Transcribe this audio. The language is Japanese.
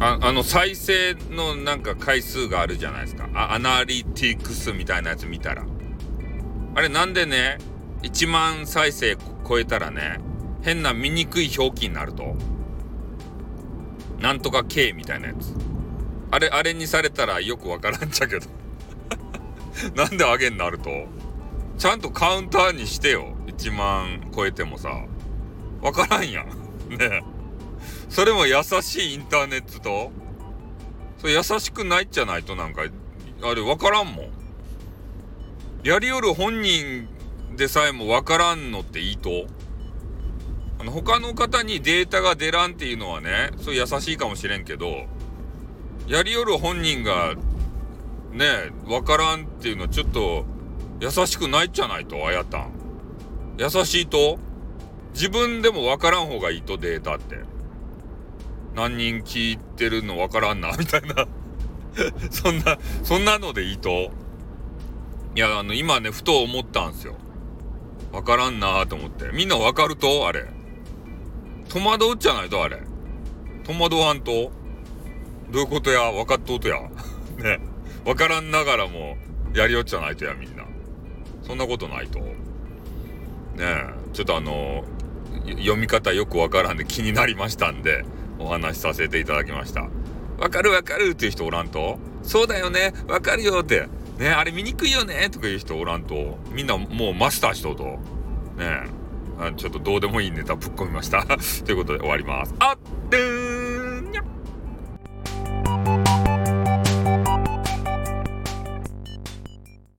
ああの再生のなんか回数があるじゃないですか。あアナリティクスみたいなやつ見たら。あれなんでね1万再生超えたらね変な見にくい表記になると。なんとか K みたいなやつ。あれあれにされたらよくわからんちゃけど。なんであげんなると。ちゃんとカウンターにしてよ。1万超えてもさ。わからんやん。ねえ。それも優しいインターネットと？それ優しくないじゃないとなんかあれわからんもん。やりよる本人でさえもわからんのっていいとあの他の方にデータが出らんっていうのはねそう優しいかもしれんけどやりよる本人がねわからんっていうのはちょっと優しくないじゃないと？あやたん。優しいと？自分でもわからん方がいいと？データって。何人聞いてるのわからんなみたいな。そんなそんなのでいいと。いやあの今ねふと思ったんすよ。わからんなと思って。みんなわかると？あれ。戸惑うじゃないと？あれ。戸惑わんと？どういうことや？分かっとうとや。ね。分からんながらもやりよっちゃないとやみんな。そんなことないと。ねえ。ちょっとあの読み方よくわからんで気になりましたんでお話しさせていただきました。わかるわかるっていう人おらんと？そうだよね。わかるよって。ねあれ見にくいよね。とかいう人おらんと。みんなもうマスターしとうと。ねえちょっとどうでもいいネタぶっ込みました。ということで終わります。あっでー